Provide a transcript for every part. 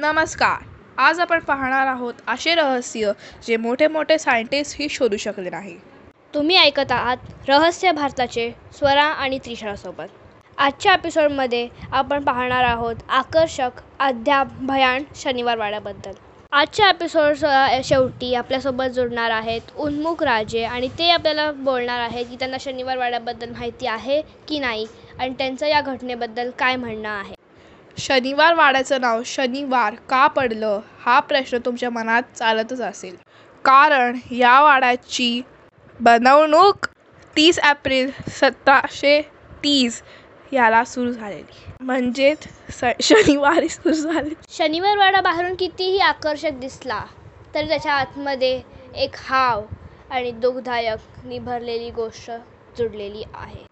नमस्कार. आज आपण पाहणार आहोत असे रहस्य जे मोठे मोठे सायंटिस्टही शोधू शकले नाही. तुम्ही ऐकत आहात रहस्य भारताचे स्वरा आणि त्रिशरासोबत आजच्या एपिसोडमध्ये आपण पाहणार आहोत आकर्षक अद्याप भयान शनिवार वाड्याबद्दल. आजच्या एपिसोड शेवटी आपल्यासोबत जुळणार आहेत उन्मुख राजे आणि ते आपल्याला बोलणार आहेत की त्यांना शनिवार वाड्याबद्दल माहिती आहे की नाही आणि त्यांचं या घटनेबद्दल काय म्हणणं आहे. शनिवार वाड्याचं नाव शनिवार का पडलं हा प्रश्न तुमच्या मनात चालतच असेल. कारण या वाड्याची बनवणूक तीस एप्रिल सतराशे तीस याला सुरू झालेली. म्हणजेच स शनिवारी सुरू झाली शनिवार वाडा बाहेरून कितीही आकर्षक दिसला तरी त्याच्या आतमध्ये एक हाव आणि दुःखदायक भरलेली गोष्ट जुडलेली आहे.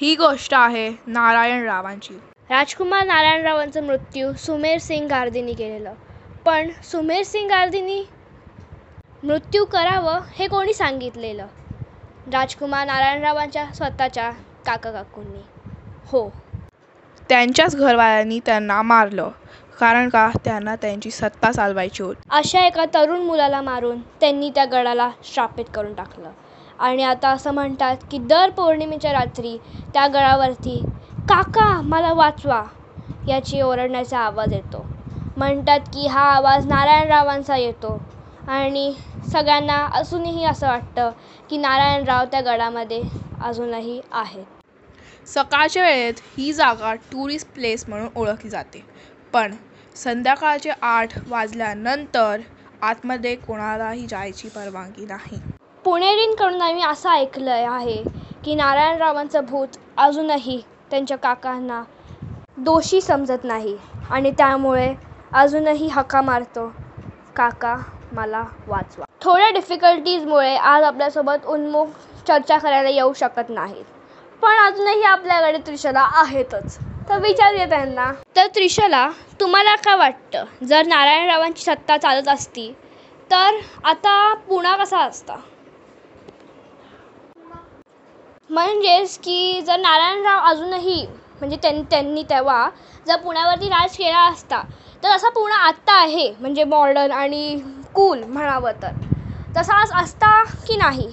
ही गोष्ट आहे नारायण रावांची. राजकुमार नारायणरावांचा मृत्यू सुमेर सिंग गार्दीनी केलेलं. पण सुमेर सिंग गार्दीनी मृत्यू करावं हे कोणी सांगितलेलं? राजकुमार नारायणरावांच्या स्वतःच्या काका काकूंनी. हो. त्यांच्याच घरवाल्यांनी त्यांना मारलं कारण का? त्यांना त्यांची सत्ता चालवायची होती. अशा एका तरुण मुलाला मारून त्यांनी त्या गडाला श्रापित करून टाकलं. आणि आता असं म्हणतात की दर पौर्णिमेच्या रात्री त्या गडावरती काका मला वाचवा. याची ओरडण्याचा आवाज येतो. म्हणतात की हा आवाज नारायणरावांचा येतो. आणि सगळ्यांना अजूनही असं वाटतं की नारायणराव त्या गडामध्ये अजूनही आहेत. सकाळच्या वेळेत ही जागा टुरिस्ट प्लेस म्हणून ओळखली जाते. पण संध्याकाळचे आठ वाजल्यानंतर आतमध्ये कोणालाही जायची परवानगी नाही. पुणेरींकडून आम्ही असं ऐकलं आहे की नारायणरावांचं भूत अजूनही त्यांच्या काकांना दोषी समजत नाही आणि त्यामुळे अजूनही हका मारतो. काका मला वाचवा. थोड्या डिफिकल्टीजमुळे आज आपल्यासोबत उन्मुख चर्चा करायला येऊ शकत नाहीत. पण अजूनही आपल्याकडे त्रिशला आहेतच. तर विचारूया त्यांना. तर त्रिशला तुम्हाला काय वाटतं? जर नारायणरावांची सत्ता चालत असती तर आता पुणा कसा असता? म्हणजेच की जर नारायणराव अजूनही म्हणजे त्यां त्यांनी तेव्हा जर पुण्यावरती राज केला असता तर असा पुणा आत्ता आहे म्हणजे मॉडर्न आणि कूल म्हणावं तर. तसा आज असता की नाही?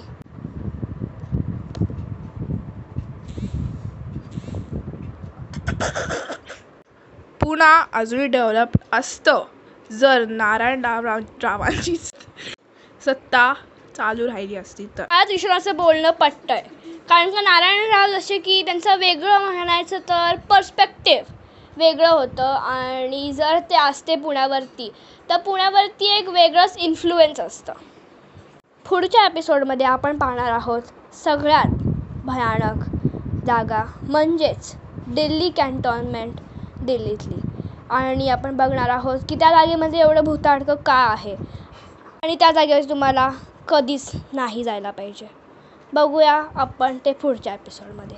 पुन्हा अजूनही डेव्हलप असतं जर नारायणराव रावांची सत्ता चालू राहिली असती तर. आज ईश्वराचं बोलणं पटतंय. कारण का नारायणराव जसे की त्यांचं वेगळं म्हणायचं तर पर्स्पेक्टिव्ह वेगळं होतं आणि जर ते असते पुण्यावरती तर पुण्यावरती एक वेगळंच इन्फ्लुएन्स असतं. पुढच्या एपिसोडमध्ये आपण पाहणार आहोत सगळ्यात भयानक जागा म्हणजेच दिल्ली कॅन्टॉनमेंट दिल्लीतली. आणि आपण बघणार आहोत की त्या जागेमध्ये एवढं भूताडकं का आहे आणि त्या जागेवर तुम्हाला कधीच नाही जायला पाहिजे. बघूया आपण ते पुढच्या एपिसोडमध्ये